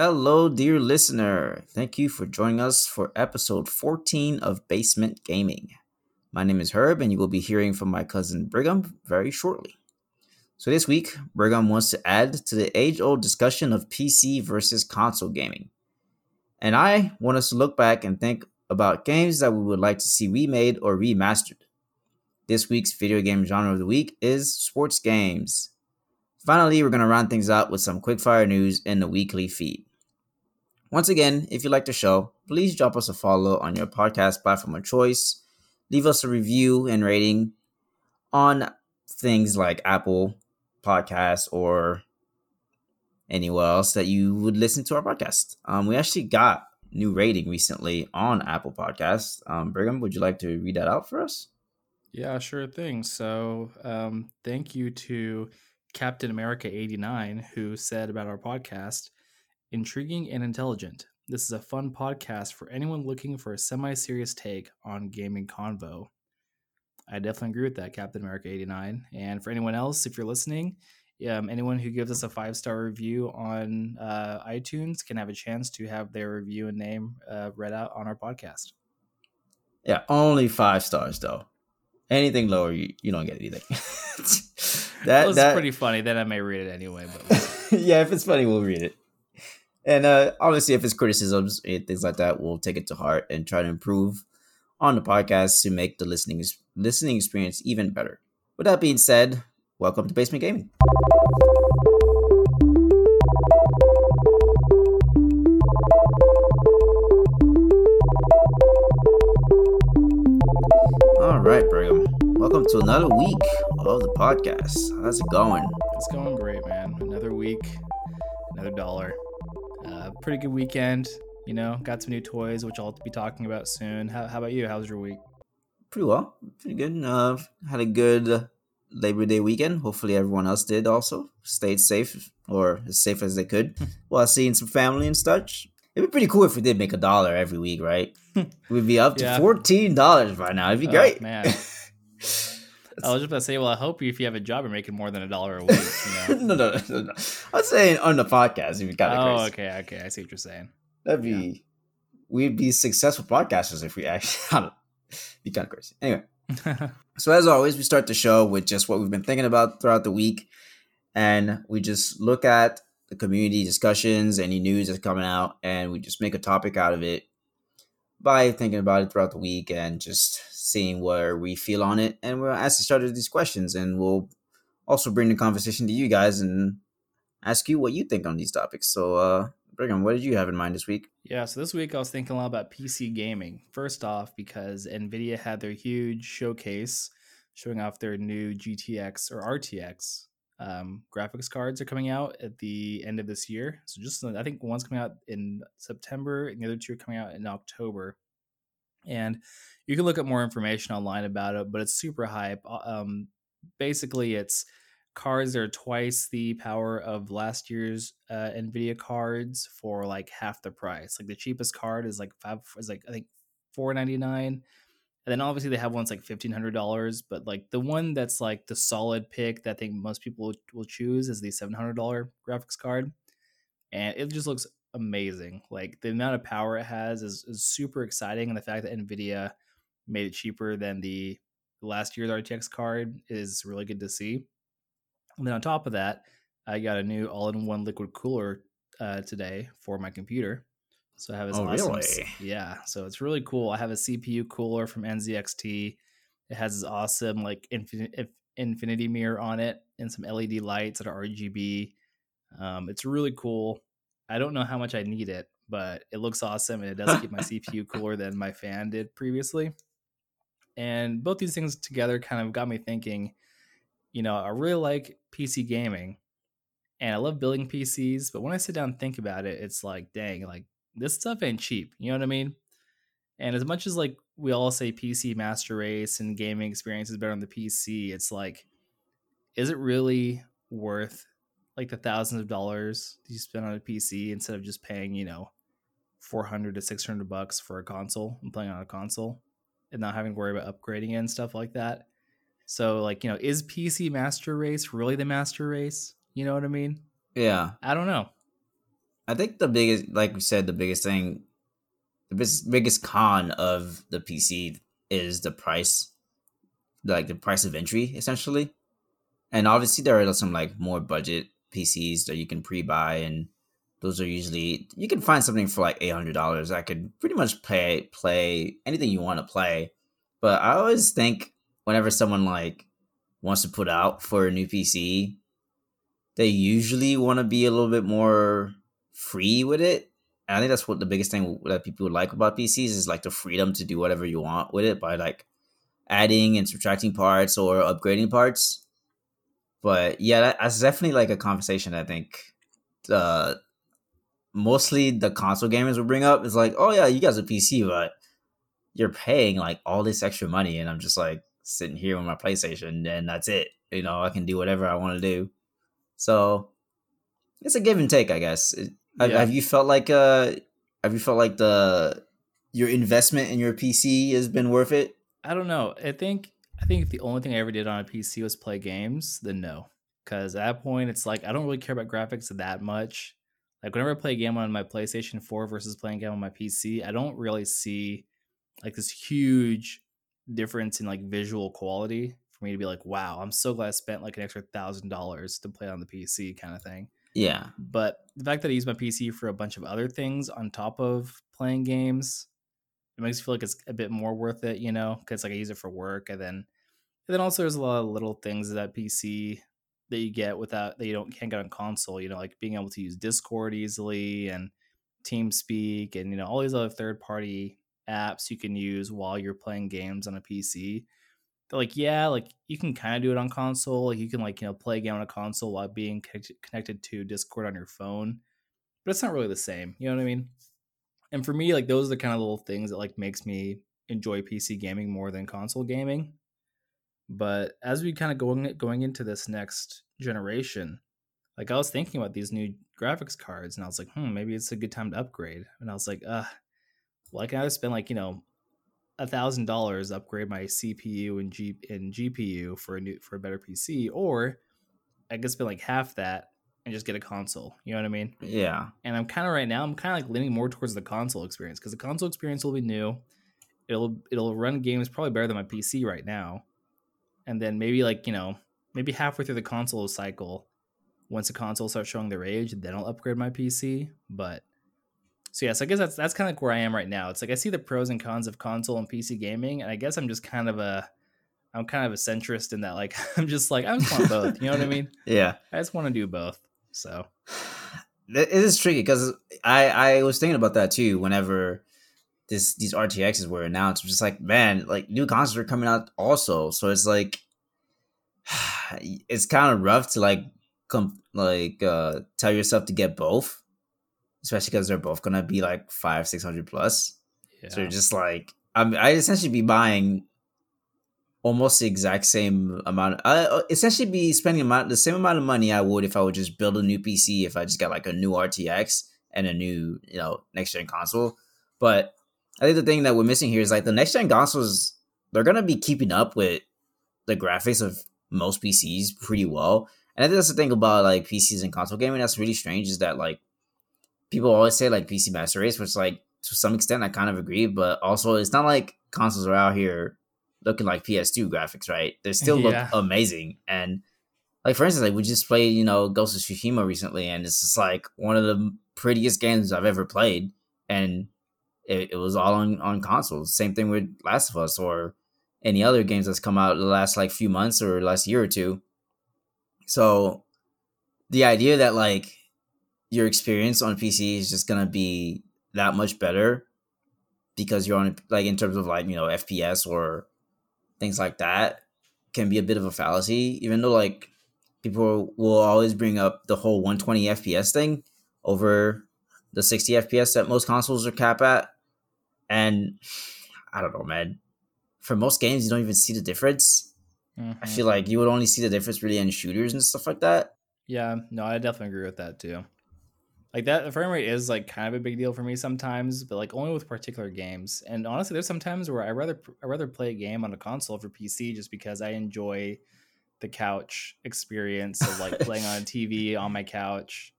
Hello, dear listener. Thank you for joining us for episode 14 of Basement Gaming. My name is Herb, and you will be hearing from my cousin Brigham very shortly. So, this week, Brigham wants to add to the age old discussion of PC versus console gaming. And I want us to look back and think about games that we would like to see remade or remastered. This week's video game genre of the week is sports games. Finally, we're going to round things out with some quickfire news in the weekly feed. Once again, if you like the show, please drop us a follow on your podcast platform of choice. Leave us a review and rating on things like Apple Podcasts or anywhere else that you would listen to our podcast. Um, we actually got new rating recently on Apple Podcasts. Um, Brigham, would you like to read that out for us? Yeah, sure thing. So, um, thank you to Captain America 89 who said about our podcast intriguing and intelligent. This is a fun podcast for anyone looking for a semi serious take on gaming convo. I definitely agree with that, Captain America 89. And for anyone else, if you're listening, um, anyone who gives us a five star review on uh, iTunes can have a chance to have their review and name uh, read out on our podcast. Yeah, only five stars though. Anything lower, you, you don't get anything. that was that, pretty funny. Then I may read it anyway. But yeah, if it's funny, we'll read it. And uh, honestly, if it's criticisms and things like that, we'll take it to heart and try to improve on the podcast to make the listening listening experience even better. With that being said, welcome to Basement Gaming. All right, Brigham. Welcome to another week of the podcast. How's it going? It's going great, man. Another week, another dollar. Pretty good weekend. You know, got some new toys, which I'll be talking about soon. How, how about you? How's your week? Pretty well. Pretty good. Uh, had a good Labor Day weekend. Hopefully, everyone else did also. Stayed safe or as safe as they could while seeing some family and such. It'd be pretty cool if we did make a dollar every week, right? We'd be up to yeah. fourteen dollars by now. It'd be oh, great. Man. I was just about to say, well, I hope if you have a job, you're making more than a dollar a week. You know? no, no, no, no. I'm saying on the podcast, if you got Oh, crazy. okay, okay. I see what you're saying. That'd be, yeah. we'd be successful podcasters if we actually, be kind of crazy. Anyway, so as always, we start the show with just what we've been thinking about throughout the week, and we just look at the community discussions, any news that's coming out, and we just make a topic out of it by thinking about it throughout the week and just seeing where we feel on it. And we'll ask each other these questions, and we'll also bring the conversation to you guys and ask you what you think on these topics. So, uh, Brigham, what did you have in mind this week? Yeah, so this week I was thinking a lot about PC gaming. First off, because Nvidia had their huge showcase showing off their new GTX or RTX um, graphics cards are coming out at the end of this year. So just I think one's coming out in September and the other two are coming out in October. And you can look up more information online about it, but it's super hype. Uh, um, basically, it's cards that are twice the power of last year's uh, Nvidia cards for like half the price. Like the cheapest card is like five is like I think four ninety nine and then obviously they have ones like fifteen hundred dollars, but like the one that's like the solid pick that I think most people will choose is the seven hundred dollar graphics card, and it just looks amazing. Like the amount of power it has is, is super exciting, and the fact that Nvidia made it cheaper than the last year's RTX card is really good to see. And then on top of that, I got a new all-in-one liquid cooler uh, today for my computer. So I have this oh, awesome, really? yeah. So it's really cool. I have a CPU cooler from NZXT. It has this awesome like infinite infinity mirror on it and some LED lights that are RGB. Um, it's really cool. I don't know how much I need it, but it looks awesome and it does keep my CPU cooler than my fan did previously. And both these things together kind of got me thinking, you know, I really like PC gaming and I love building PCs, but when I sit down and think about it, it's like, dang, like this stuff ain't cheap. You know what I mean? And as much as like we all say PC master race and gaming experience is better on the PC, it's like, is it really worth like the thousands of dollars you spend on a PC instead of just paying, you know, 400 to 600 bucks for a console and playing on a console and not having to worry about upgrading it and stuff like that? So, like, you know, is PC master race really the master race? You know what I mean? Yeah. I don't know. I think the biggest, like we said, the biggest thing, the biggest, biggest con of the PC is the price, like the price of entry, essentially. And obviously, there are some like more budget PCs that you can pre-buy, and those are usually you can find something for like eight hundred dollars. I could pretty much play play anything you want to play. But I always think whenever someone like wants to put out for a new PC, they usually want to be a little bit more free with it. And I think that's what the biggest thing that people would like about PCs is like the freedom to do whatever you want with it by like adding and subtracting parts or upgrading parts. But yeah, that's definitely like a conversation I think uh, mostly the console gamers will bring up. Is like, oh yeah, you guys are PC, but you're paying like all this extra money, and I'm just like sitting here with my PlayStation, and that's it. You know, I can do whatever I want to do. So it's a give and take, I guess. Have, yeah. have you felt like uh, have you felt like the your investment in your PC has been worth it? I don't know. I think I think if the only thing I ever did on a PC was play games, then no. Because at that point, it's like I don't really care about graphics that much. Like whenever I play a game on my PlayStation 4 versus playing a game on my PC, I don't really see like this huge difference in like visual quality for me to be like, wow, I'm so glad I spent like an extra thousand dollars to play on the PC kind of thing. Yeah. But the fact that I use my PC for a bunch of other things on top of playing games, it makes me feel like it's a bit more worth it, you know, because like I use it for work and then and then also there's a lot of little things that PC that you get without that you don't can't get on console. You know, like being able to use Discord easily and TeamSpeak and you know all these other third party apps you can use while you're playing games on a PC. They're like, yeah, like you can kind of do it on console. Like you can like you know play a game on a console while being connected to Discord on your phone, but it's not really the same. You know what I mean? And for me, like those are the kind of little things that like makes me enjoy PC gaming more than console gaming. But as we kind of going going into this next generation, like I was thinking about these new graphics cards, and I was like, hmm, maybe it's a good time to upgrade. And I was like, uh, well, I can either spend like you know a thousand dollars upgrade my CPU and G and GPU for a new for a better PC, or I could spend like half that and just get a console. You know what I mean? Yeah. And I'm kind of right now, I'm kind of like leaning more towards the console experience because the console experience will be new. It'll it'll run games probably better than my PC right now and then maybe like you know maybe halfway through the console cycle once the console starts showing their age then i'll upgrade my pc but so yes i guess that's that's kind of like where i am right now it's like i see the pros and cons of console and pc gaming and i guess i'm just kind of a i'm kind of a centrist in that like i'm just like i just want both you know what i mean yeah i just want to do both so it is tricky because i i was thinking about that too whenever this these RTXs were announced. I'm just like, man, like new consoles are coming out also. So it's like it's kind of rough to like come like uh tell yourself to get both, especially because they're both gonna be like five six hundred plus. Yeah. So you're just like, I'm I essentially be buying almost the exact same amount. I uh, essentially be spending amount the same amount of money I would if I would just build a new PC if I just got like a new RTX and a new you know next gen console. But I think the thing that we're missing here is like the next gen consoles, they're gonna be keeping up with the graphics of most PCs pretty well. And I think that's the thing about like PCs and console gaming that's really strange is that like people always say like PC master race, which like to some extent I kind of agree, but also it's not like consoles are out here looking like PS2 graphics, right? They still look yeah. amazing. And like for instance, like we just played, you know, Ghost of Tsushima recently, and it's just like one of the prettiest games I've ever played. And it, it was all on, on consoles. Same thing with Last of Us or any other games that's come out the last like few months or last year or two. So the idea that like your experience on PC is just gonna be that much better because you're on like in terms of like you know FPS or things like that can be a bit of a fallacy. Even though like people will always bring up the whole 120 FPS thing over the 60 FPS that most consoles are cap at. And I don't know, man. For most games, you don't even see the difference. Mm-hmm. I feel like you would only see the difference really in shooters and stuff like that. Yeah, no, I definitely agree with that too. Like that, the frame rate is like kind of a big deal for me sometimes, but like only with particular games. And honestly, there's sometimes where I rather I rather play a game on a console for PC just because I enjoy the couch experience of like playing on TV on my couch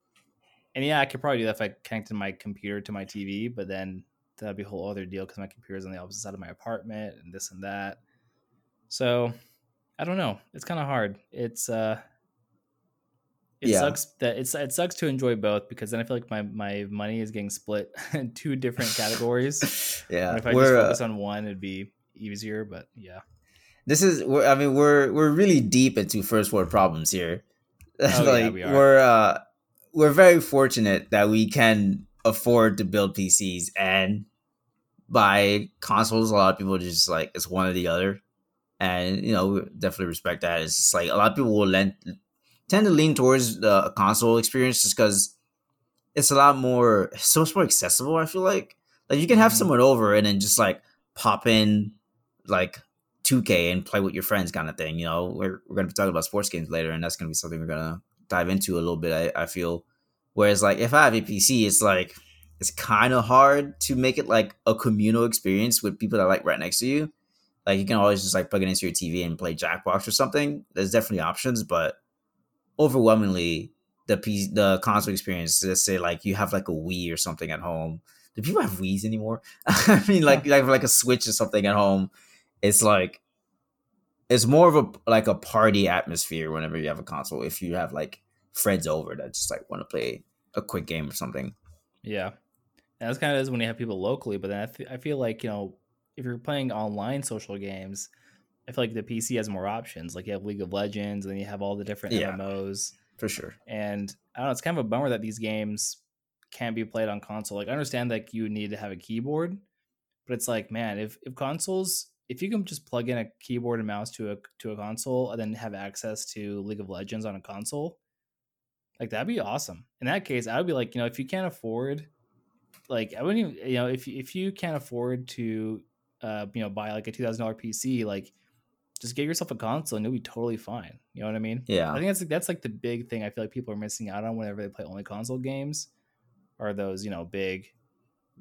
and yeah, I could probably do that if I connected my computer to my TV, but then that'd be a whole other deal because my computer's on the opposite side of my apartment and this and that. So I don't know. It's kind of hard. It's uh it Yeah. sucks that it's it sucks to enjoy both because then I feel like my my money is getting split in two different categories. yeah, And if I we're just uh, focus on one, it'd be easier. But yeah, this is we're, I mean we're we're really deep into first world problems here. Oh, yeah, like we are. we're uh we're very fortunate that we can afford to build PCs and buy consoles. A lot of people just like it's one or the other, and you know we definitely respect that. It's just like a lot of people will lend, tend to lean towards the console experience just because it's a lot more so much more accessible. I feel like like you can have Mhm. someone over and then just like pop in like 2K and play with your friends kind of thing. You know, we're, we're going to be talking about sports games later, and that's going to be something we're going to dive into a little bit. I, I feel. Whereas, like, if I have a PC, it's like it's kind of hard to make it like a communal experience with people that like right next to you. Like, you can always just like plug it into your TV and play Jackbox or something. There's definitely options, but overwhelmingly, the PC, the console experience. Let's say like you have like a Wii or something at home. Do people have Wii's anymore? I mean, like like like a Switch or something at home it's like it's more of a like a party atmosphere whenever you have a console if you have like friends over that just like want to play a quick game or something yeah, and that's kind of is when you have people locally. But then I, th- I feel like you know if you're playing online social games, I feel like the PC has more options. Like you have League of Legends, and then you have all the different Yeah. MMOs. for sure and I don't know. It's kind of a bummer that these games can't be played on console. Like I understand that you need to have a keyboard, but it's like, man, if if consoles, if you can just plug in a keyboard and mouse to a to a console and then have access to League of Legends on a console, like that'd be awesome. In that case, I would be like, you know, if you can't afford, like I wouldn't even, you know, if if you can't afford to, uh, you know, buy like a two thousand dollar PC, like just get yourself a console and you'll be totally fine. You know what I mean? yeah I think that's that's like the big thing I feel like people are missing out on whenever they play only console games, are those you know big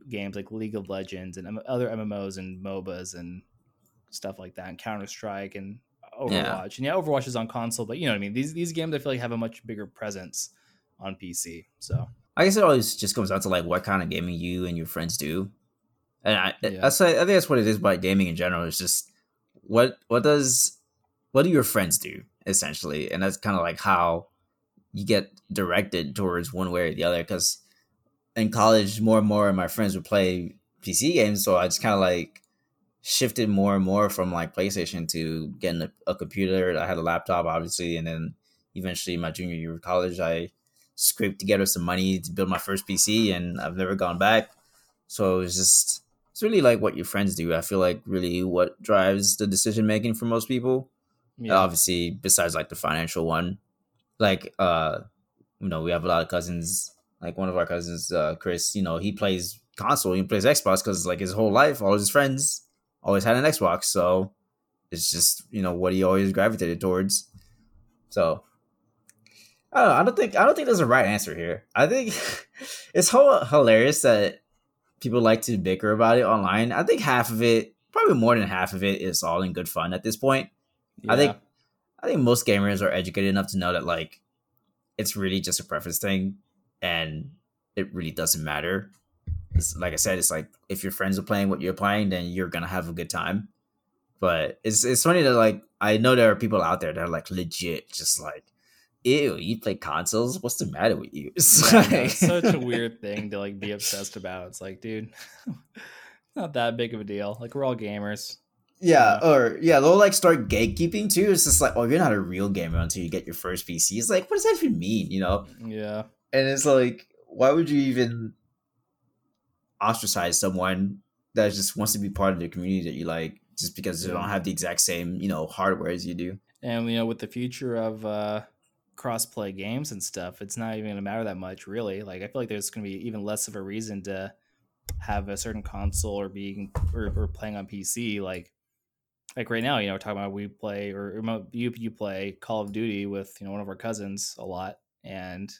games like League of Legends and M- other MMOs and MOBAs and stuff like that, and Counter Strike and Overwatch. Yeah. And yeah, Overwatch is on console, but you know what I mean. These these games I feel like have a much bigger presence on PC. So i guess it always just comes down to like what kind of gaming you and your friends do and i Yeah. I, I think that's what it is by gaming in general it's just what what does what do your friends do essentially? And that's kind of like how you get directed towards one way or the other because in college more and more of my friends would play pc games so i just kind of like shifted more and more from like playstation to getting a, a computer. I had a laptop obviously and then eventually my junior year of college i scraped together some money to build my first pc and i've never gone back. So it was just it's really like what your friends do i feel like really what drives the decision making for most people. Yeah, obviously besides like the financial one like uh you know we have a lot of cousins like one of our cousins uh chris you know he plays console he plays xbox because like his whole life all his friends always had an xbox so it's just you know what he always gravitated towards. So I don't, know, I don't think I don't think there's a right answer here. I think it's so hilarious that people like to bicker about it online. I think half of it, probably more than half of it, is all in good fun at this point. I think I think most gamers are educated enough to know that like it's really just a preference thing and it really doesn't matter. It's, like I said, it's like if your friends are playing what you're playing, then you're gonna have a good time. But it's it's funny that like I know there are people out there that are like legit just like, ew, you play consoles? What's the matter with you? It's Yeah, like- it's such a weird thing to like be obsessed about. It's like, dude, not that big of a deal. Like we're all gamers. Yeah, or yeah, they'll like start gatekeeping too. It's just like, oh, you're not a real gamer until you get your first PC. It's like, what does that even mean? You know? Yeah. And it's like, why would you even ostracize someone that just wants to be part of the community that you like just because they don't have the exact same, you know, hardware as you do? And you know, with the future of uh cross-play games and stuff, it's not even going to matter that much, really. Like, I feel like there's going to be even less of a reason to have a certain console or being or, or playing on PC. Like, like right now, you know, we're talking about we play or, you you play Call of Duty with you know one of our cousins a lot, and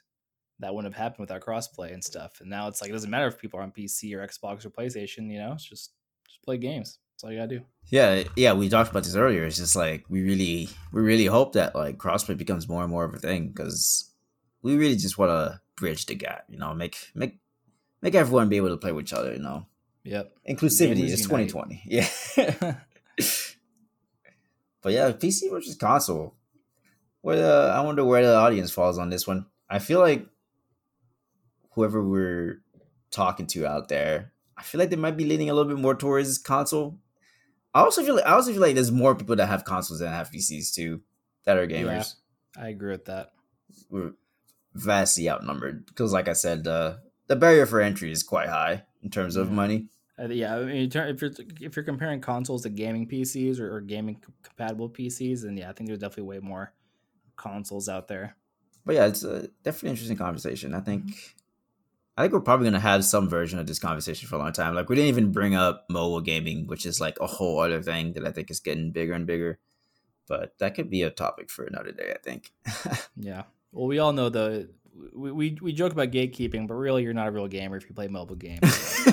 that wouldn't have happened without crossplay and stuff. And now it's like it doesn't matter if people are on PC or Xbox or PlayStation. You know, it's just just play games. That's all you gotta do. Yeah, yeah, we talked about this earlier. It's just like we really, we really hope that like crossplay becomes more and more of a thing because we really just want to bridge the gap. You know, make make make everyone be able to play with each other. You know, Yep. inclusivity is 2020. Yeah. but yeah, PC versus console. Where the, I wonder where the audience falls on this one. I feel like whoever we're talking to out there, I feel like they might be leaning a little bit more towards console. I also feel like I also feel like there's more people that have consoles than have PCs too that are gamers. I agree with that. We're vastly outnumbered because, like I said, the the barrier for entry is quite high in terms of Yeah. money. Uh, yeah, I mean, if you're if you're comparing consoles to gaming PCs or, or gaming compatible PCs, then yeah, I think there's definitely way more consoles out there. but yeah, it's a definitely interesting conversation. I think I think we're probably gonna have some version of this conversation for a long time. Like we didn't even bring up mobile gaming, which is like a whole other thing that I think is getting bigger and bigger. But that could be a topic for another day, I think. Yeah. Well, we all know the we, we, we joke about gatekeeping, but really, you're not a real gamer if you play mobile games.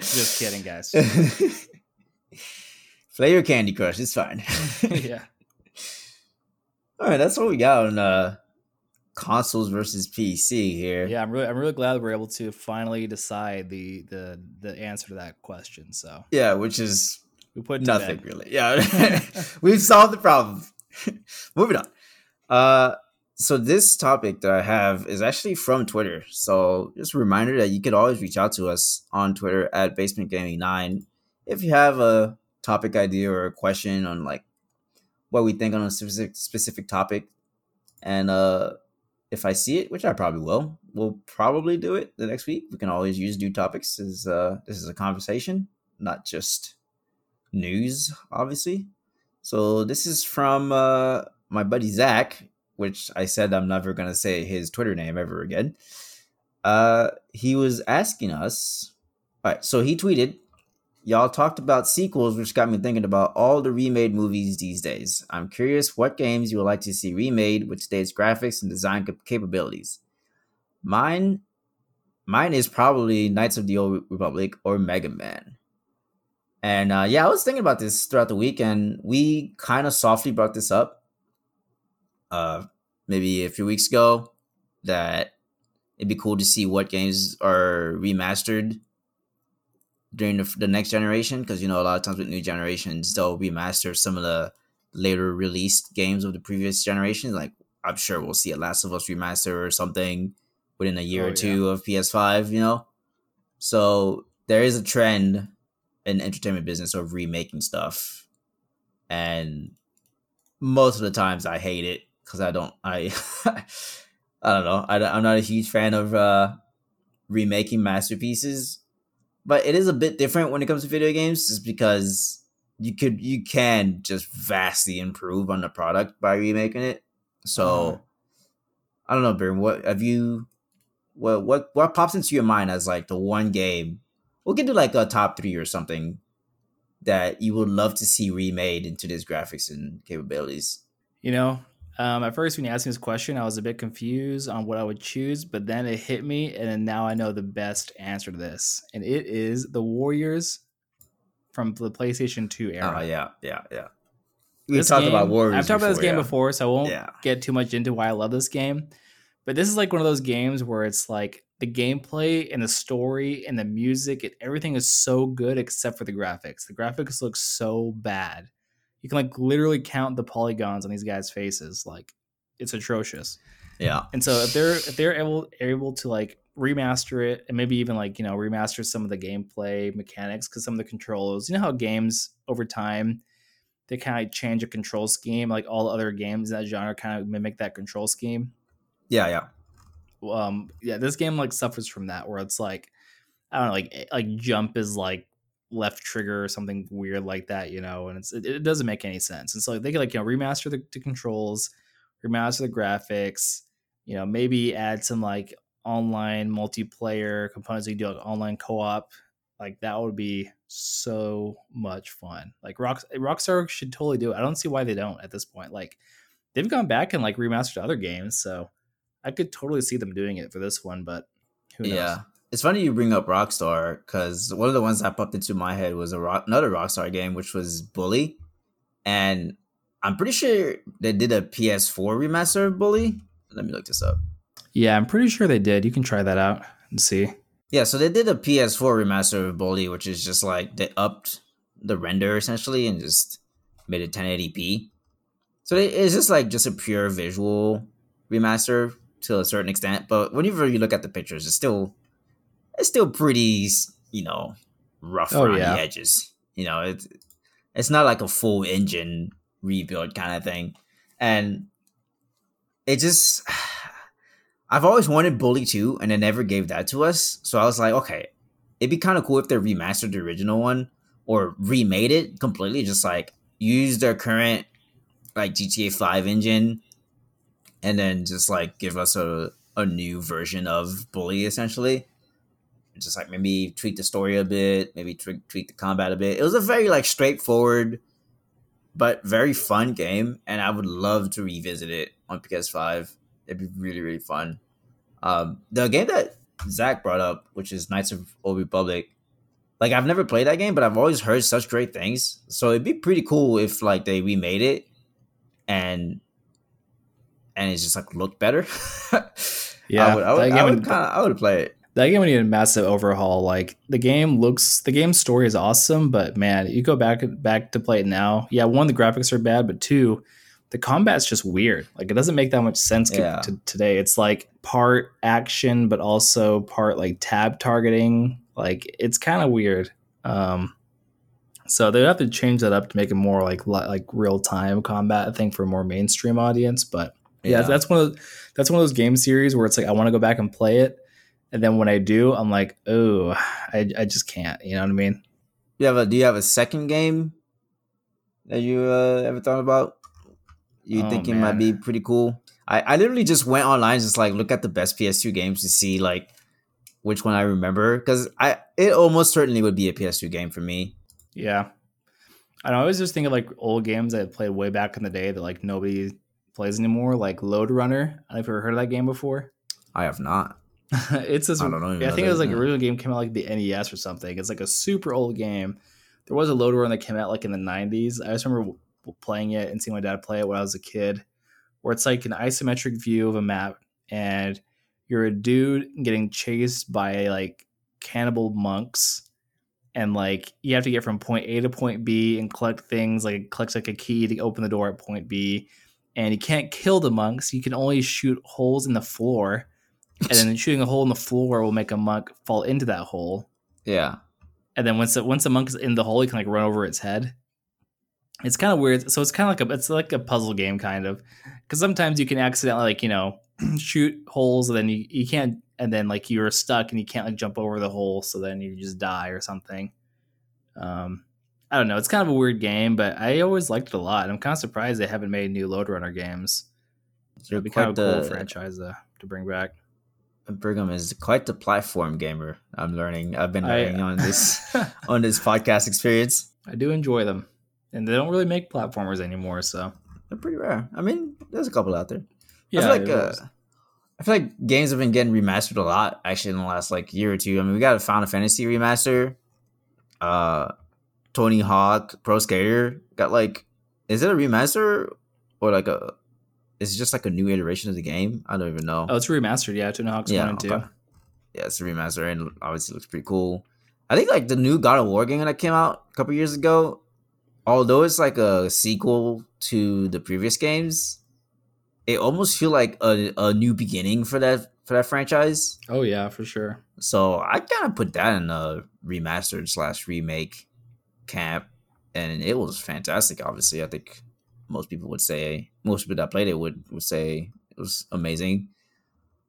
Just kidding, guys. Play your Candy Crush, it's fine. yeah. All right, that's what we got on uh, consoles versus PC here. Yeah, I'm really I'm really glad we're able to finally decide the the the answer to that question. So Yeah, which is we put Nothing bed. really. Yeah, we've solved the problem. Moving on. Uh, so this topic that I have is actually from Twitter. So just a reminder that you could always reach out to us on Twitter at Basement Gaming Nine if you have a topic idea or a question on like what we think on a specific specific topic. And uh, if I see it, which I probably will, we'll probably do it the next week. We can always use new topics. As uh, this is a conversation, not just news, obviously. So this is from uh, my buddy Zach, which I said I'm never gonna say his Twitter name ever again. Uh, he was asking us. All right, so he tweeted, "Y'all talked about sequels, which got me thinking about all the remade movies these days. I'm curious what games you would like to see remade with today's graphics and design capabilities. Mine, mine is probably Knights of the Old Republic or Mega Man." And uh, yeah, I was thinking about this throughout the week, and we kind of softly brought this up, uh, maybe a few weeks ago, that it'd be cool to see what games are remastered during the, the next generation, because you know a lot of times with new generations they'll remaster some of the later released games of the previous generation. Like I'm sure we'll see a Last of Us remaster or something within a year Oh, or yeah. two of PS5. You know, so there is a trend in entertainment business of remaking stuff and most of the times i hate it because i don't i i don't know I, i'm not a huge fan of uh remaking masterpieces but it is a bit different when it comes to video games just because you could you can just vastly improve on the product by remaking it so Uh-huh. i don't know Baron, what have you what what what pops into your mind as like the one game we could do like a top three or something that you would love to see remade into this graphics and capabilities. You know, um, at first when you asked me this question, I was a bit confused on what I would choose, but then it hit me, and then now I know the best answer to this, and it is the Warriors from the PlayStation Two era. Oh yeah, yeah, yeah. We This talked about Warriors. I've talked about this game yeah. before, so I won't Yeah. get too much into why I love this game. But this is like one of those games where it's like the gameplay and the story and the music and everything is so good except for the graphics. The graphics look so bad. You can like literally count the polygons on these guys' faces. Like it's atrocious. Yeah, And so if they're if they're able able to like remaster it and maybe even like you know remaster some of the gameplay mechanics because some of the controls, you know how games over time they kind of change a control scheme, like all other games in that genre kind of mimic that control scheme. yeah, yeah. Um, yeah, this game like suffers from that where it's like I don't know, like eh, like jump is like left trigger or something weird like that, you know, and it's it, it doesn't make any sense. And so they could like you know remaster the, the controls, remaster the graphics, you know, maybe add some like online multiplayer components. You can do like online co-op, like that would be so much fun. Like Rock Rockstar should totally do it. I don't see why they don't at this point. Like they've gone back and like remastered other games, so I could totally see them doing it for this one. But who knows? Yeah. It's funny you bring up Rockstar because one of the ones that popped into my head was a rock, another Rockstar game, which was Bully, and I'm pretty sure they did a PS4 remaster of Bully. Let me look this up. Yeah, I'm pretty sure they did. You can try that out and see. Yeah, so they did a PS4 remaster of Bully, which is just like they upped the render essentially and just made it 1080p. So it's just like just a pure visual remaster to a certain extent. But whenever you look at the pictures, it's still it's still pretty, you know, rough Oh, around yeah. the edges. You know, it's it's not like a full engine rebuild kind of thing, and it just. I've always wanted Bully 2, and they never gave that to us. So I was like, okay, it'd be kind of cool if they remastered the original one or remade it completely, just like use their current like GTA 5 engine and then just like give us a, a new version of Bully essentially. Just like maybe tweak the story a bit, maybe tweak, tweak the combat a bit. It was a very like straightforward but very fun game, and I would love to revisit it on PS5. It'd be really, really fun. Um, the game that Zach brought up, which is Knights of Old Republic, like I've never played that game, but I've always heard such great things. So it'd be pretty cool if like they remade it and and it's just like looked better. Yeah, I would, I would, I would would- kind of, I would play it. That game would need a massive overhaul. Like the game looks, the game story is awesome, but man, you go back back to play it now. Yeah, one, the graphics are bad, but two, the combat's just weird. Like it doesn't make that much sense Yeah. to today. It's like part action, but also part like tab targeting. Like it's kind of weird. Um, so they would have to change that up to make it more like like real time combat. I think for a more mainstream audience, but yeah, that's one of that's one of those game series where it's like I want to go back and play it, and then when I do, I'm like, oh, I, I just can't. You know what I mean? You have a do you have a second game that you uh, ever thought about? You Oh, think it might be pretty cool? I, I literally just went online just like look at the best PS2 games to see like which one I remember because I it almost certainly would be a PS2 game for me. Yeah. I I always just think of like old games I played way back in the day that like nobody plays anymore, like Lode Runner. I don't know if you've ever heard of that game before. I have not. it's this. I don't know I think it was like yeah. original game came out like the NES or something. It's like a super old game. There was a Lode Runner that came out like in the '90s. I just remember playing it and seeing my dad play it when I was a kid, where it's like an isometric view of a map, and you're a dude getting chased by like cannibal monks, and like you have to get from point A to point B and collect things. Like it collects like a key to open the door at point B, and you can't kill the monks. You can only shoot holes in the floor and then shooting a hole in the floor will make a monk fall into that hole. Yeah. And then once the, once the monk is in the hole, you can like run over its head. It's kind of weird. So it's kind of like a it's like a puzzle game kind of because sometimes you can accidentally like you know shoot holes and then you, you can't and then like you're stuck and you can't like jump over the hole so then you just die or something. Um, I don't know. It's kind of a weird game, but I always liked it a lot. I'm kind of surprised they haven't made new Lode Runner games. You're It'd be kind of a cool franchise to, to bring back. Brigham is quite the platform gamer. I'm learning. I've been I- learning on this on this podcast experience. I do enjoy them, and they don't really make platformers anymore. So They're pretty rare. I mean, there's a couple out there. yeah, I feel like uh, I feel like games have been getting remastered a lot actually in the last like year or two. I mean, we got a Final Fantasy remaster. Uh, Tony Hawk Pro Skater got like, is it a remaster or like a? Is it just like a new iteration of the game? I don't even know. oh, it's remastered. Yeah, Tony Hawk's Yeah, one and two. okay. Yeah, it's a remaster and obviously looks pretty cool. I think like the new God of War game that came out a couple years ago, although it's like a sequel to the previous games, it almost feel like a, a new beginning for that for that franchise. Oh yeah, for sure. So I kind of put that in a remastered slash remake camp, and it was fantastic. Obviously, I think most people would say most people that played it would would say it was amazing.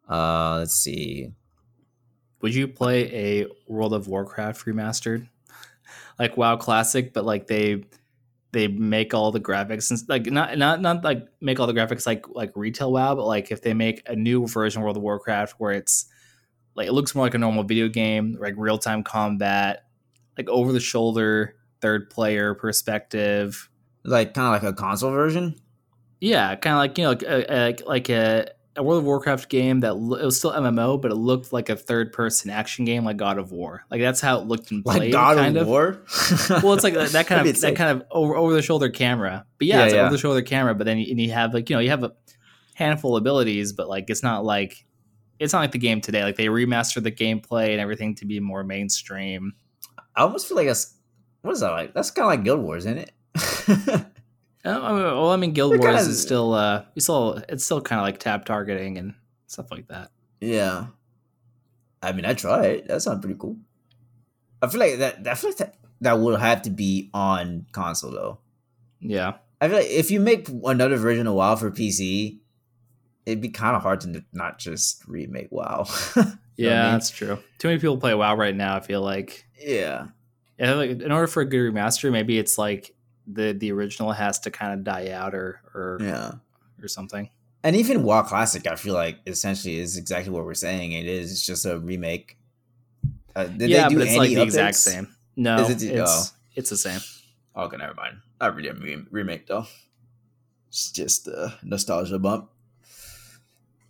Uh, let's see. Would you play a World of Warcraft remastered, like WoW Classic, but like they they make all the graphics and like not not not like make all the graphics like like retail WoW, but like if they make a new version of World of Warcraft where it's like it looks more like a normal video game, like real time combat, like over the shoulder third player perspective. Like kind of like a console version. Yeah, kind of like you know, like a, like, like a, a World of Warcraft game that lo- it was still MMO, but it looked like a third person action game, like God of War. Like that's how it looked and Like God kind of, of. War. Well, it's like uh, that, that kind of that kind of over over the shoulder camera. But yeah, Yeah, it's yeah. over the shoulder camera. But then you, and you have like you know you have a handful of abilities, but like it's not like it's not like the game today. Like they remastered the gameplay and everything to be more mainstream. I almost feel like that's what is that like? That's kind of like Guild Wars, isn't it? Oh, I mean, well, I mean, Guild They're Wars kinda- is still, uh, it's still, it's still kind of like tab targeting and stuff like that. yeah. I mean, I tried. That sounds pretty cool. I feel like that. I feel like that that would have to be on console though. Yeah, I feel like if you make another version of WoW for PC, it'd be kind of hard to not just remake WoW. What I yeah, mean? that's true. Too many people play WoW right now. I feel like, yeah. yeah, like in order for a good remaster, maybe it's like the the original has to kind of die out or or Yeah. or something. And even WoW Classic, I feel like essentially is exactly what we're saying. It is it's just a remake. Uh, did yeah, they do but it's any like the exact same. No, Is it the- it's oh. it's the same. Okay, never mind. I really re- remake though. It's just a nostalgia bump.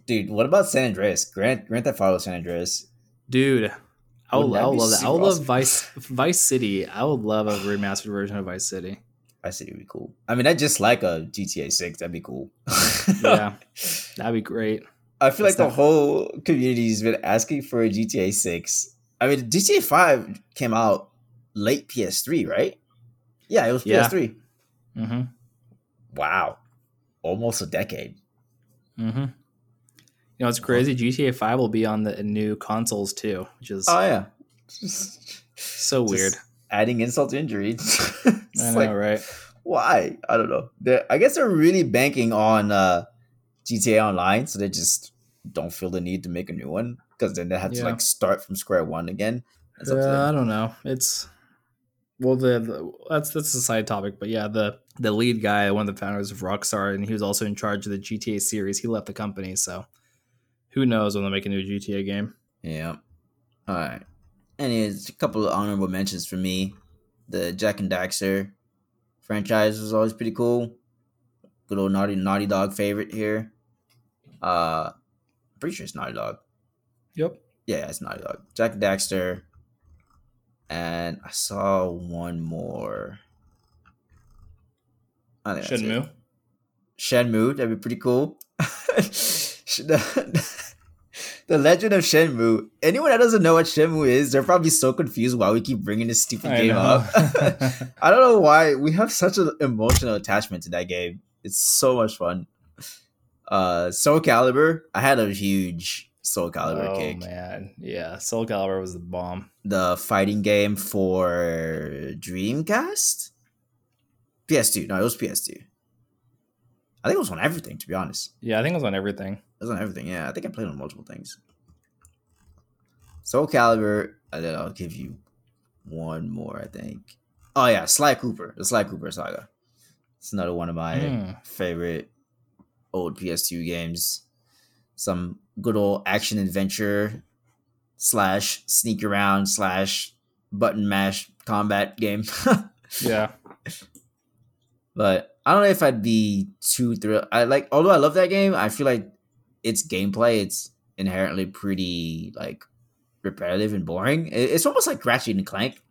Dude, what about San Andreas? Grant Grand Theft Auto San Andreas. Dude, I would, that I would love that. I would love? Vice Vice City. I would love a remastered version of Vice City. I see it'd be cool. I mean, I just like a GTA Six. That'd be cool. Yeah, that'd be great. I feel like It's the not- whole community's been asking for a GTA Six. I mean, GTA Five came out late PS3, right? Yeah, it was Yeah. PS3. Mm-hmm. Wow, almost a decade. Mm-hmm. You know, it's crazy. GTA Five will be on the new consoles too, which is Oh yeah, so weird. Just adding insult to injury. I know, like, right? why? I don't know. They're, I guess they're really banking on uh, GTA Online, so they just don't feel the need to make a new one because then they have to like start from square one again. That's up to Uh, I don't know. It's well, the, the that's that's a side topic, but yeah, the the lead guy, one of the founders of Rockstar, and he was also in charge of the GTA series. He left the company, so who knows when they'll make a new GTA game? Yeah. All right. Here's a couple of honorable mentions for me. The Jak and Daxter franchise was always pretty cool. Good old Naughty Naughty Dog favorite here. Uh, I'm pretty sure it's Naughty Dog. Yep. Yeah, it's Naughty Dog. Jak and Daxter. And I saw one more. I think. Shenmue. Shenmue. That'd be pretty cool. the, Legend of Shenmue. Anyone that doesn't know what Shenmue is, they're probably so confused why we keep bringing this stupid I game know. up. I don't know why we have such an emotional attachment to that game. It's so much fun. Uh, Soul Calibur. I had a huge Soul Calibur oh kick. man, yeah, Soul Calibur was the bomb. The fighting game for Dreamcast. PS2. No, it was PS2. I think it was on everything. To be honest. Yeah, I think it was on everything. It was on everything. Yeah, I think I played on multiple things. Soul Calibur, and then I'll give you one more. I think. Oh yeah, Sly Cooper, the Sly Cooper saga. It's another one of my Hmm. favorite old PS2 games. Some good old action adventure slash sneak around slash button mash combat game. Yeah, but I don't know if I'd be too thrilled. I like, although I love that game, I feel like its gameplay it's inherently pretty like repetitive and boring. It's almost like Ratchet and Clank.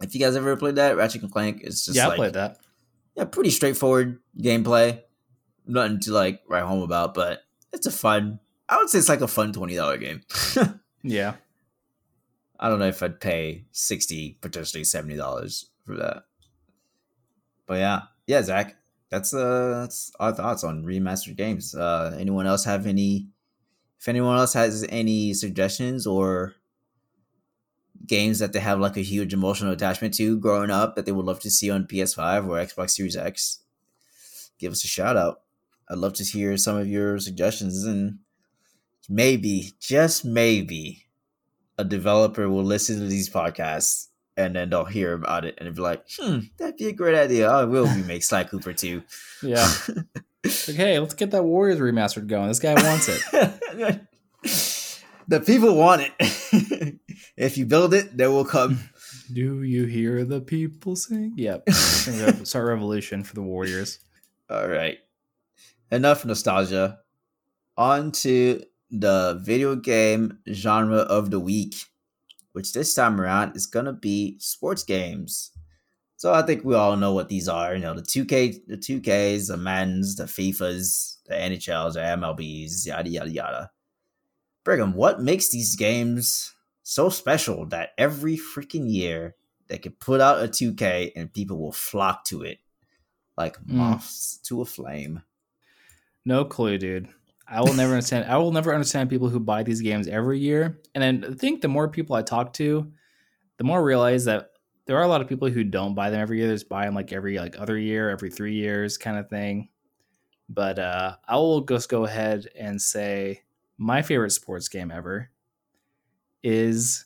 If you guys ever played that, Ratchet and Clank, it's just yeah, I played that. yeah, pretty straightforward gameplay. Nothing to like write home about, but it's a fun. I would say it's like a fun twenty dollar game. Yeah, I don't know if I'd pay sixty, potentially seventy dollars for that. But yeah, yeah, Zach, that's uh, that's our thoughts on remastered games. Uh, anyone else have any? If anyone else has any suggestions or games that they have like a huge emotional attachment to growing up that they would love to see on PS5 or Xbox Series X, give us a shout out. I'd love to hear some of your suggestions and maybe, just maybe, a developer will listen to these podcasts and then they'll hear about it and be like, hmm, that'd be a great idea. I will remake Sly Cooper too. yeah. Like, hey, let's get that Warriors remastered going. This guy wants it. the people want it. if you build it, they will come. Do you hear the people sing? Yep. Start revolution for the Warriors. All right. Enough nostalgia. On to the video game genre of the week, which this time around is gonna be sports games. So I think we all know what these are. You know, the 2K, the 2Ks, the Maddens, the FIFAs, the NHLs, the MLBs, yada yada yada. Brigham, what makes these games so special that every freaking year they can put out a 2K and people will flock to it like Mm. moths to a flame? No clue, dude. I will never understand. I will never understand people who buy these games every year. And then I think the more people I talk to, the more I realize that there are a lot of people who don't buy them every year. They just buy them like every like other year, every three years, kind of thing. But uh, I will just go ahead and say my favorite sports game ever is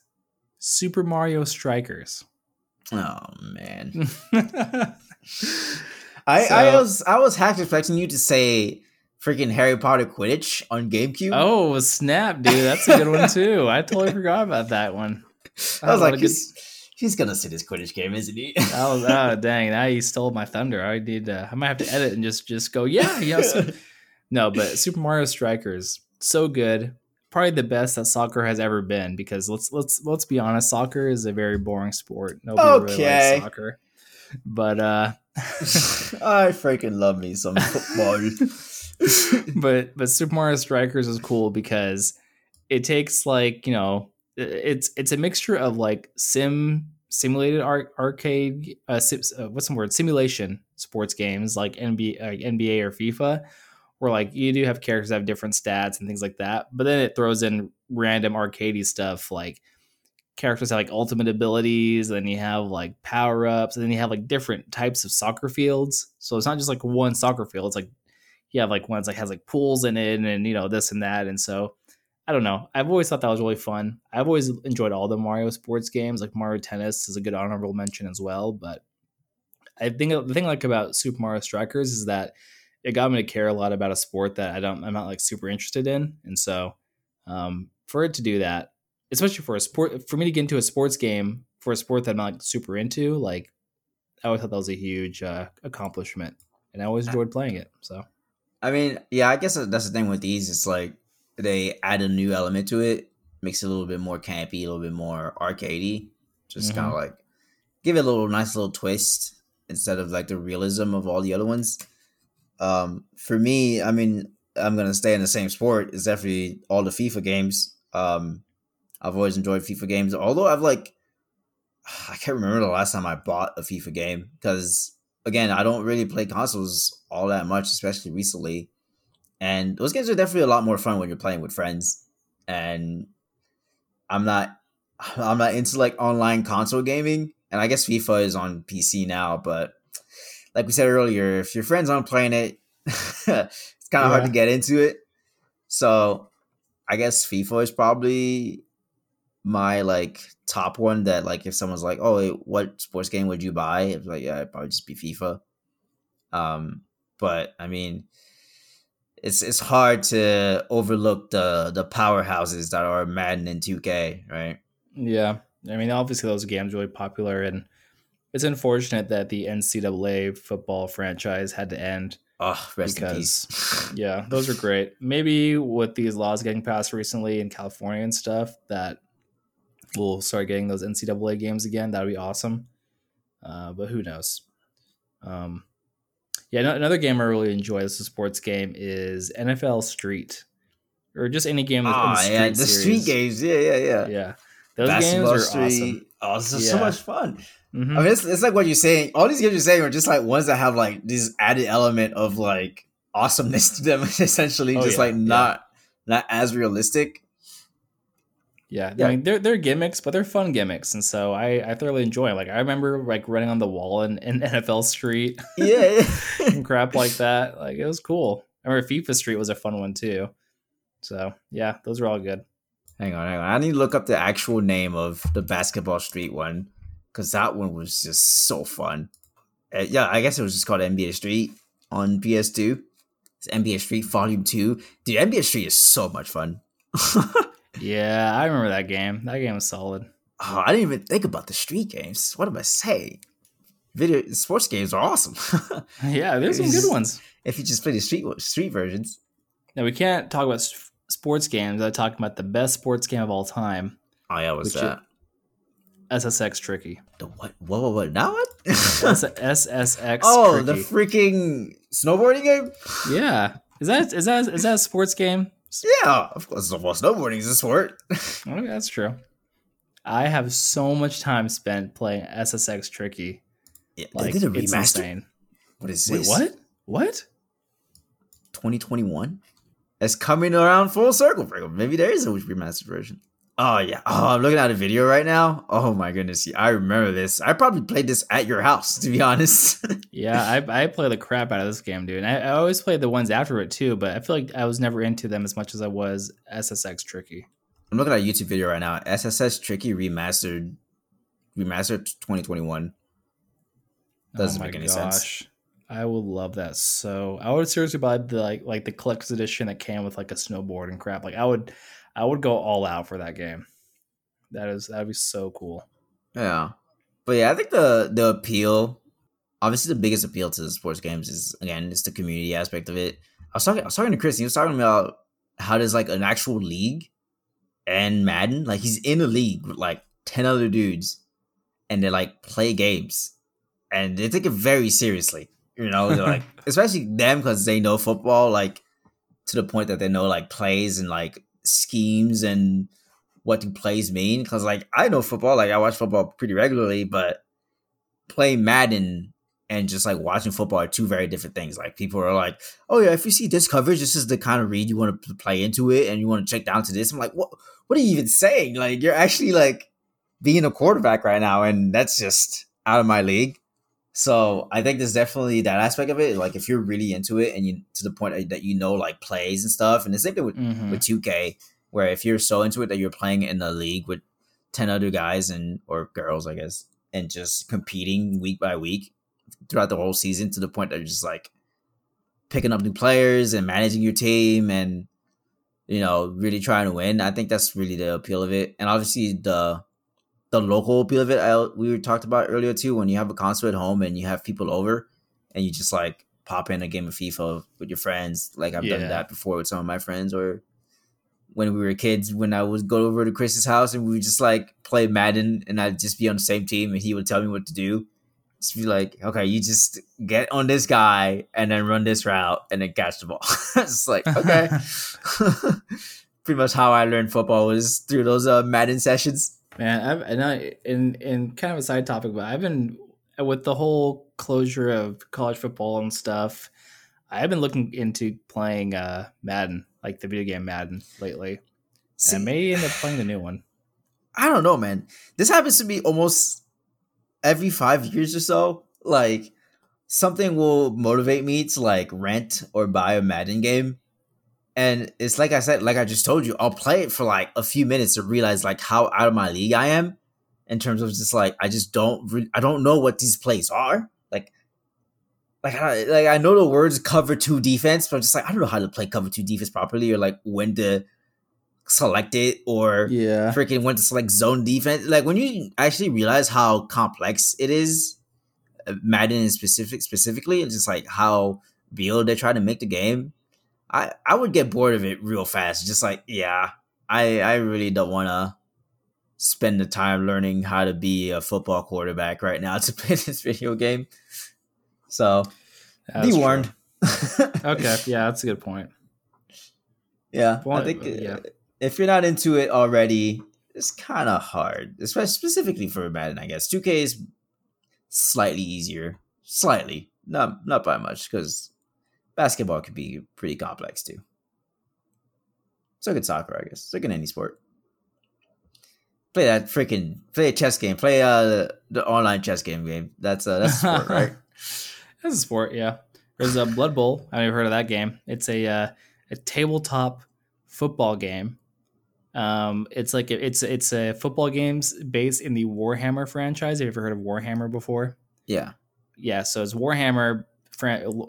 Super Mario Strikers. Oh man. I, I was I was half expecting you to say freaking Harry Potter Quidditch on GameCube. oh snap, dude! That's a good one too. I totally forgot about that one. I was Oh, like, a good- he's, he's gonna sit his Quidditch game, isn't he? Was oh dang! Now you stole my thunder. I need. To, I might have to edit and just just go. Yeah, yeah. so- no, but Super Mario Strikers so good. Probably the best that soccer has ever been. Because let's let's let's be honest, soccer is a very boring sport. Nobody really Okay. likes soccer. But uh, I freaking love me some football. but but Super Mario Strikers is cool because it takes like you know it's it's a mixture of like sim simulated ar- arcade uh, sim, uh, what's the word? Simulation sports games like NBA uh, NBA or FIFA where like you do have characters that have different stats and things like that but then it throws in random arcadey stuff like characters have like ultimate abilities and then you have like power ups and then you have like different types of soccer fields. So it's not just like one soccer field it's like you have like ones like has like pools in it and you know this and that and so i don't know. I've always thought that was really fun. I've always enjoyed all the mario sports games like mario tennis is a good honorable mention as well but i think the thing like about super mario strikers is that it got me to care a lot about a sport that i don't i'm not like super interested in and so um, for it to do that especially for a sport for me to get into a sports game for a sport that i'm not like, super into like i always thought that was a huge uh, accomplishment and i always enjoyed playing it so I mean, yeah, I guess that's the thing with these. It's like they add a new element to it, makes it a little bit more campy, a little bit more arcadey. Just kind of like give it a little nice little twist instead of like the realism of all the other ones. Um, for me, I mean, I'm gonna stay in the same sport. It's definitely all the FIFA games. Um, I've always enjoyed FIFA games, although I've like I can't remember the last time I bought a FIFA game because again, I don't really play consoles all that much, especially recently. And those games are definitely a lot more fun when you're playing with friends. And I'm not I'm not into like online console gaming. And I guess FIFA is on PC now, but like we said earlier, if your friends aren't playing it, it's kind of hard to get into it. So I guess FIFA is probably my like top one that like if someone's like, oh, wait, what sports game would you buy? It's like, yeah, it'd probably just be FIFA. Um, but I mean, it's it's hard to overlook the the powerhouses that are Madden and 2K, right? Yeah, I mean, obviously those games are really popular, and it's unfortunate that the NCAA football franchise had to end. Oh, rest in Because- peace. Yeah, those are great. Maybe with these laws getting passed recently in California and stuff, that we'll start getting those NCAA games again. That would be awesome. Uh, but who knows? Um, yeah, no- another game I really enjoy. This is a sports game is NFL Street, or just any game. Ah, yeah, the series. street games. Yeah, yeah, yeah. Yeah, those Basketball games are Street. awesome. Oh, this is so much fun. Mhm. I mean, it's, it's like what you're saying. All these games you're saying are just like ones that have like this added element of like awesomeness to them. Essentially, Oh, just yeah, like yeah. not not as realistic. Yeah, Yeah. I mean they're they're gimmicks, but they're fun gimmicks, and so I I thoroughly enjoy. 'em. Like I remember like running on the wall in, in NFL Street Yeah, and crap like that. Like it was cool. I remember FIFA Street was a fun one too. So yeah, those are all good. hang on, hang on. I need to look up the actual name of the basketball street one because that one was just so fun. Uh, yeah, I guess it was just called NBA Street on PS2. It's NBA Street Volume Two. Dude, NBA Street is so much fun. Yeah, I remember that game. That game was solid. Oh, I didn't even think about the street games. What am I saying? Video sports games are awesome. Yeah, there's some good ones. if you just play the street street versions. Now we can't talk about sports games. I talking about the best sports game of all time, Oh yeah, what's that? SSX Tricky. The what? What? What? what? Now what? SSX? oh, the freaking snowboarding game. yeah. Is that is that is that a sports game? Yeah, of course. Well, snowboarding is a sport. okay, that's true. I have so much time spent playing SSX Tricky. Yeah, Like, did it it's remaster? insane. What is Wait, this? what? What? 2021? It's coming around full circle. Maybe there is a remastered version. Oh yeah. Oh, I'm looking at a video right now. Oh my goodness. I remember this. I probably played this at your house, to be honest. Yeah, I, I play the crap out of this game, dude. And I, I always play the ones after it too, but I feel like I was never into them as much as I was SSX Tricky. I'm looking at a YouTube video right now. SSX Tricky remastered, remastered 2021. Doesn't oh my make any gosh. sense. I would love that so. I would seriously buy the like like the collector's edition that came with like a snowboard and crap. Like I would, I would go all out for that game. That is that'd be so cool. Yeah, but yeah, I think the the appeal, obviously, the biggest appeal to the sports games is again, it's the community aspect of it. I was talking, I was talking to Chris. He was talking about how there's like an actual league and Madden, like he's in a league with like ten other dudes, and they like play games, and they take it very seriously. You know, they're like, especially them because they know football, like to the point that they know like plays and like schemes and what do plays mean. Because like I know football, like I watch football pretty regularly, but playing Madden and just like watching football are two very different things. Like people are like, "Oh yeah, if you see this coverage, this is the kind of read you want to play into it, and you want to check down to this." I'm like, "What? What are you even saying? Like you're actually like being a quarterback right now, and that's just out of my league." So I think there's definitely that aspect of it. Like if you're really into it, and you to the point that you know like plays and stuff, and the same thing with Mhm. with 2K, where if you're so into it that you're playing in the league with 10 other guys and or girls, I guess, and just competing week by week throughout the whole season to the point that you're just like picking up new players and managing your team and you know really trying to win. I think that's really the appeal of it, and obviously the the local appeal of it. I, we talked about earlier too. When you have a console at home and you have people over, and you just like pop in a game of FIFA with your friends. Like I've done that before with some of my friends, or when we were kids, when I would go over to Chris's house and we would just like play Madden, and I'd just be on the same team, and he would tell me what to do. Just be like, okay, you just get on this guy and then run this route and then catch the ball. it's like okay, pretty much how I learned football was through those uh, Madden sessions. Man, I've and I in in kind of a side topic, but I've been with the whole closure of college football and stuff. I've been looking into playing uh Madden, like the video game Madden, lately. See, and I may end up playing the new one. I don't know, man. This happens to me almost every five years or so. Like something will motivate me to like rent or buy a Madden game. And it's like I said, like I just told you, I'll play it for like a few minutes to realize like how out of my league I am in terms of just like I just don't re- I don't know what these plays are. Like like I, like I know the words cover two defense, but I'm just like I don't know how to play cover two defense properly or like when to select it or Yeah. freaking when to select zone defense. Like when you actually realize how complex it is, uh, Madden in specific specifically, and just like how real they try to make the game, I I would get bored of it real fast. Just like yeah, I I really don't want to spend the time learning how to be a football quarterback right now to play this video game. So That's be warned. Okay, yeah, that's a good point. Yeah, I think yeah. uh, if you're not into it already, it's kind of hard, especially specifically for Madden. I guess 2K is slightly easier, slightly, not not by much, because basketball could be pretty complex too. So could soccer, I guess. So can any sport. Play that freaking play a chess game. Play uh the online chess game game. That's uh that's a sport, right? That's a sport, yeah. There's a Blood Bowl. I have heard of that game. It's a uh, a tabletop football game. Um, it's like a, it's it's a football games based in the Warhammer franchise. Have you ever heard of Warhammer before? Yeah. Yeah, so it's Warhammer.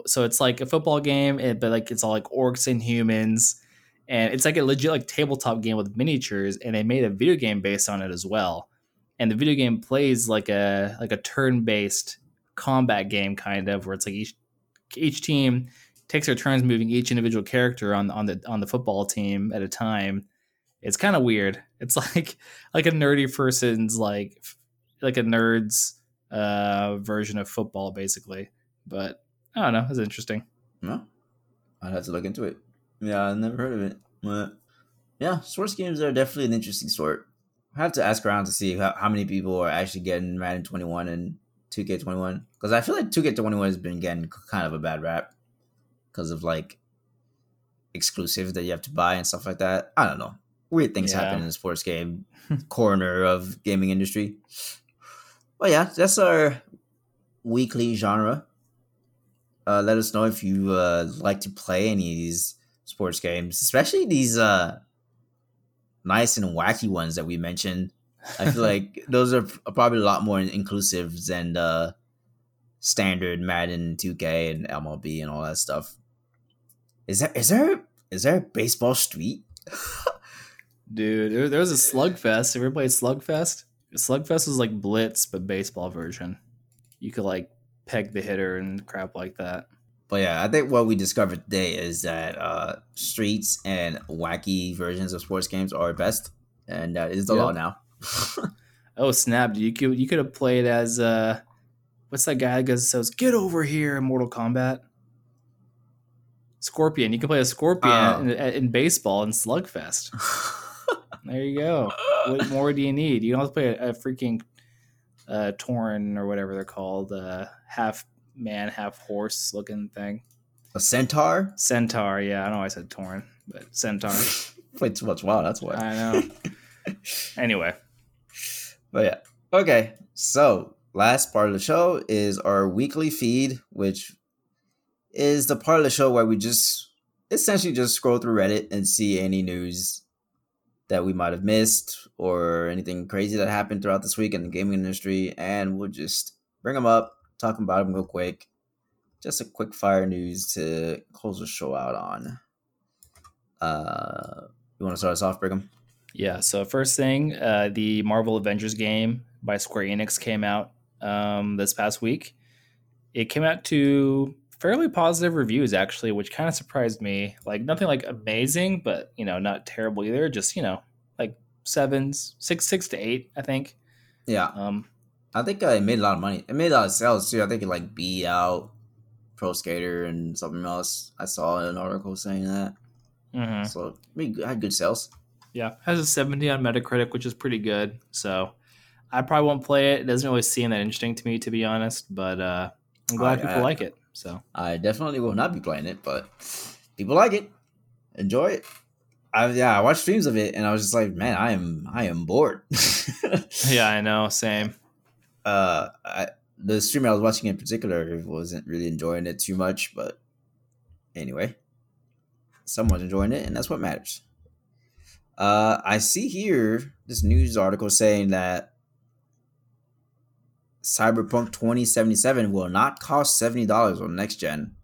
So it's like a football game, eh, but like it's all like orcs and humans, and it's like a legit like tabletop game with miniatures. And they made a video game based on it as well. And the video game plays like a like a turn based combat game kind of, where it's like each each team takes their turns moving each individual character on on the on the football team at a time. It's kind of weird. It's like like a nerdy person's like like a nerd's uh version of football basically. But I don't know, it's interesting. No, I'd have to look into it. Yeah, I never heard of it. But yeah, sports games are definitely an interesting sort. I have to ask around to see how, how many people are actually getting Madden 21 and 2K21 because I feel like 2K21 has been getting kind of a bad rap because of like exclusives that you have to buy and stuff like that. I don't know. Weird things Yeah. happen in the sports game corner of gaming industry. But yeah, that's our weekly genre. Uh, let us know if you uh, like to play any of these sports games, especially these uh, nice and wacky ones that we mentioned. I feel like those are probably a lot more inclusive than the standard Madden 2K and MLB and all that stuff. Is there is there is there a baseball street? Dude, there, was a Slugfest. Ever played Slugfest? Slugfest was like Blitz, but baseball version. You could like peg the hitter and crap like that. But yeah, I think what we discovered today is that uh, streets and wacky versions of sports games are best, and that is the law now. Oh snap! You could you could have played as uh, what's that guy that goes says "Get over here" in Mortal Kombat? Scorpion. You can play a Scorpion Oh. in, in baseball in Slugfest. There you go. What more do you need? You don't have to play a, a freaking uh, Tauren or whatever they're called, uh, half man, half horse looking thing. a centaur? Centaur. Yeah, I don't know why I said Tauren, but Centaur. Played too much WoW, that's why. I know. Anyway, But yeah. Okay. So last part of the show is our weekly feed, which is the part of the show where we just essentially just scroll through Reddit and see any news that we might have missed or anything crazy that happened throughout this week in the gaming industry, and we'll just bring them up, talk about them real quick. Just a quick fire news to close the show out on. Uh, you want to start us off, Brigham? Yeah. So first thing, uh, the Marvel Avengers game by Square Enix came out um, this past week. It came out to fairly positive reviews actually, which kind of surprised me. Like nothing like amazing, but you know, not terrible either. Just you know, like sevens, six, six to eight, I think. Yeah. Um, I think uh, it made a lot of money. It made a lot of sales too. I think it like beat out Pro Skater and something else. I saw an article saying that. mhm. So it made, had good sales. Yeah, has a 70 on Metacritic, which is pretty good. So I probably won't play it. It doesn't really seem that interesting to me, to be honest. But uh, I'm glad I- people I- like it. So I definitely will not be playing it, but people like it. Enjoy it. I, yeah, I watched streams of it and I was just like, man, I am I am bored. yeah, I know. Same. uh, I, the streamer I was watching in particular wasn't really enjoying it too much, but anyway, someone's enjoying it, and that's what matters. Uh, I see here this news article saying that Cyberpunk 2077 will not cost $70 on next gen,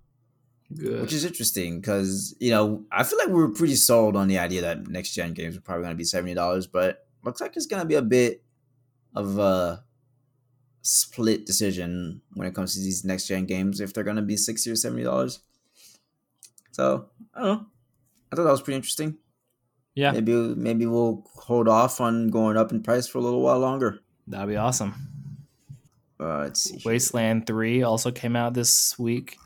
Good. which is interesting because, you know, I feel like we were pretty sold on the idea that next gen games are probably going to be $70, but looks like it's going to be a bit of a split decision when it comes to these next gen games if they're going to be 60 or $70. So, I don't know. I thought that was pretty interesting. yeah, Maybe maybe we'll hold off on going up in price for a little while longer. that'd be awesome. Uh, let's see. Wasteland 3 also came out this week.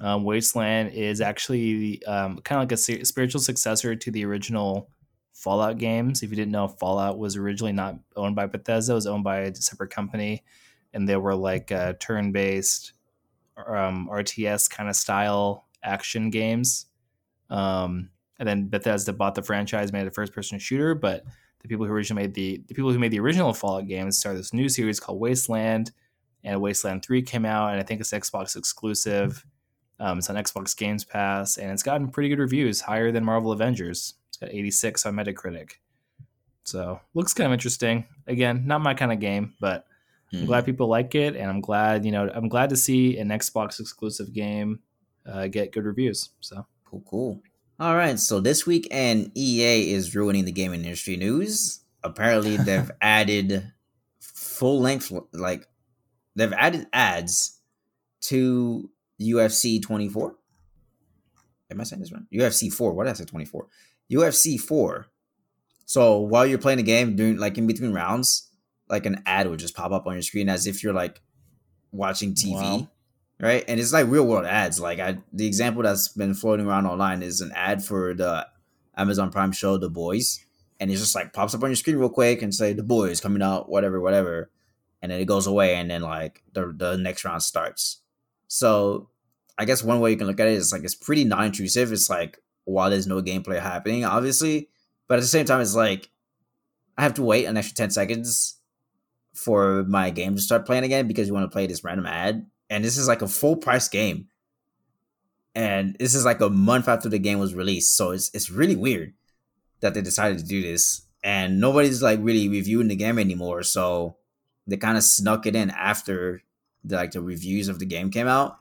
Um, Wasteland is actually um, kind of like a spiritual successor to the original Fallout games. If you didn't know, Fallout was originally not owned by Bethesda; it was owned by a separate company, and they were like uh, turn-based um, RTS kind of style action games. Um, and then Bethesda bought the franchise, made a first-person shooter. But the people who originally made the the people who made the original Fallout games started this new series called Wasteland and Wasteland 3 came out, and I think it's Xbox exclusive. Um, it's on Xbox Games Pass, and it's gotten pretty good reviews, higher than Marvel Avengers. It's got 86 on Metacritic. So, looks kind of interesting. Again, not my kind of game, but I'm Hmm. glad people like it, and I'm glad, you know, I'm glad to see an Xbox exclusive game uh, get good reviews. So, Cool, cool. All right, so this week and EA is ruining the gaming industry news. Apparently, they've added full length, like they've added ads to UFC 24. Am I saying this right? UFC 4. What did I say? 24. UFC 4. So while you're playing a game, during like in between rounds, like an ad would just pop up on your screen as if you're like watching TV Wow. right? And it's like real world ads. Like I, the example that's been floating around online is an ad for the Amazon Prime show The Boys, and it just like pops up on your screen real quick and say The Boys coming out, whatever, whatever, and then it goes away, and then like the the next round starts. So I guess one way you can look at it is like it's pretty non-intrusive. It's like while there's no gameplay happening, obviously, but at the same time, it's like I have to wait an extra ten seconds for my game to start playing again because you want to play this random ad, and this is like a full price game. And this is like a month after the game was released. So it's it's really weird that they decided to do this. And nobody's like really reviewing the game anymore. So they kind of snuck it in after the, like the reviews of the game came out.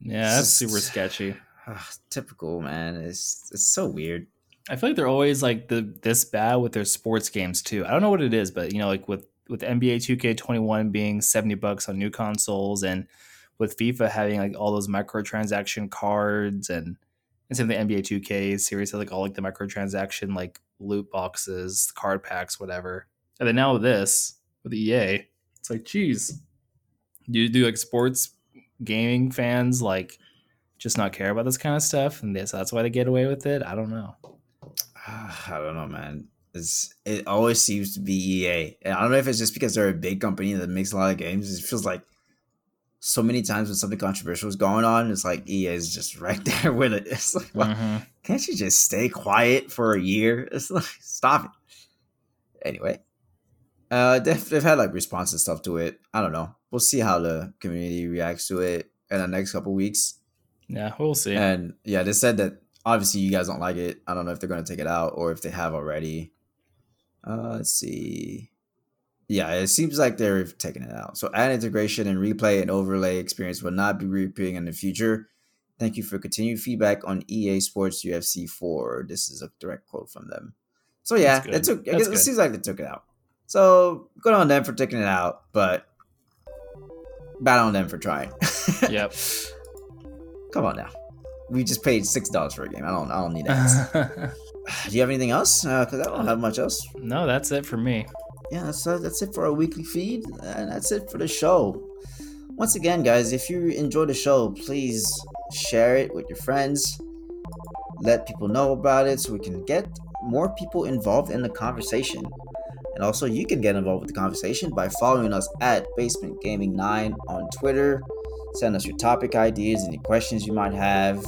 Yeah that's super sketchy. uh, typical man. It's it's so weird. I feel like they're always like the this bad with their sports games too. I don't know what it is but you know like with with nba 2k21 being 70 bucks on new consoles and with FIFA having like all those microtransaction cards and and same the NBA 2K series like all like the microtransaction like loot boxes, card packs, whatever. And then now this, with EA, it's like, geez, do you do like sports gaming fans like just not care about this kind of stuff, and that's why they get away with it? I don't know. I don't know, man. It's it always seems to be EA. And I don't know if it's just because they're a big company that makes a lot of games. It feels like so many times when something controversial is going on, it's like EA is just right there with it. It's like, well, mm-hmm. can't you just stay quiet for a year? It's like, stop it. Anyway, uh, they've, they've had like response and stuff to it. I don't know. We'll see how the community reacts to it in the next couple weeks. Yeah, we'll see. And yeah, they said that obviously you guys don't like it. I don't know if they're going to take it out or if they have already. Uh, let's see yeah, it seems like they're taking it out. So ad integration and replay and overlay experience will not be reappearing in the future. Thank you for continued feedback on EA Sports UFC 4. This is a direct quote from them. So yeah, it took. I guess it seems like they took it out. So good on them for taking it out, but bad on them for trying. yep. Come on now. We just paid six dollars for a game. I don't. I don't need that. Do you have anything else? Because uh, I don't have much else. No, that's it for me yeah, that's, uh, that's it for our weekly feed. And that's it for the show. Once again, guys, if you enjoy the show, please share it with your friends. Let people know about it so we can get more people involved in the conversation. And also, you can get involved with the conversation by following us at Basement Gaming 9 on Twitter. Send us your topic ideas, any questions you might have,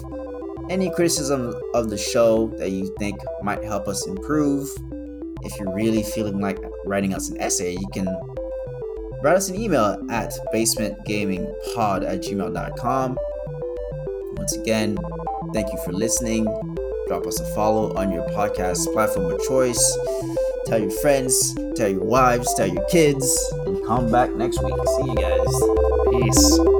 any criticism of the show that you think might help us improve if you're really feeling like writing us an essay, you can write us an email at basementgamingpod at gmail.com. Once again, thank you for listening. Drop us a follow on your podcast platform of choice. Tell your friends, tell your wives, tell your kids, and come back next week. See you guys. Peace.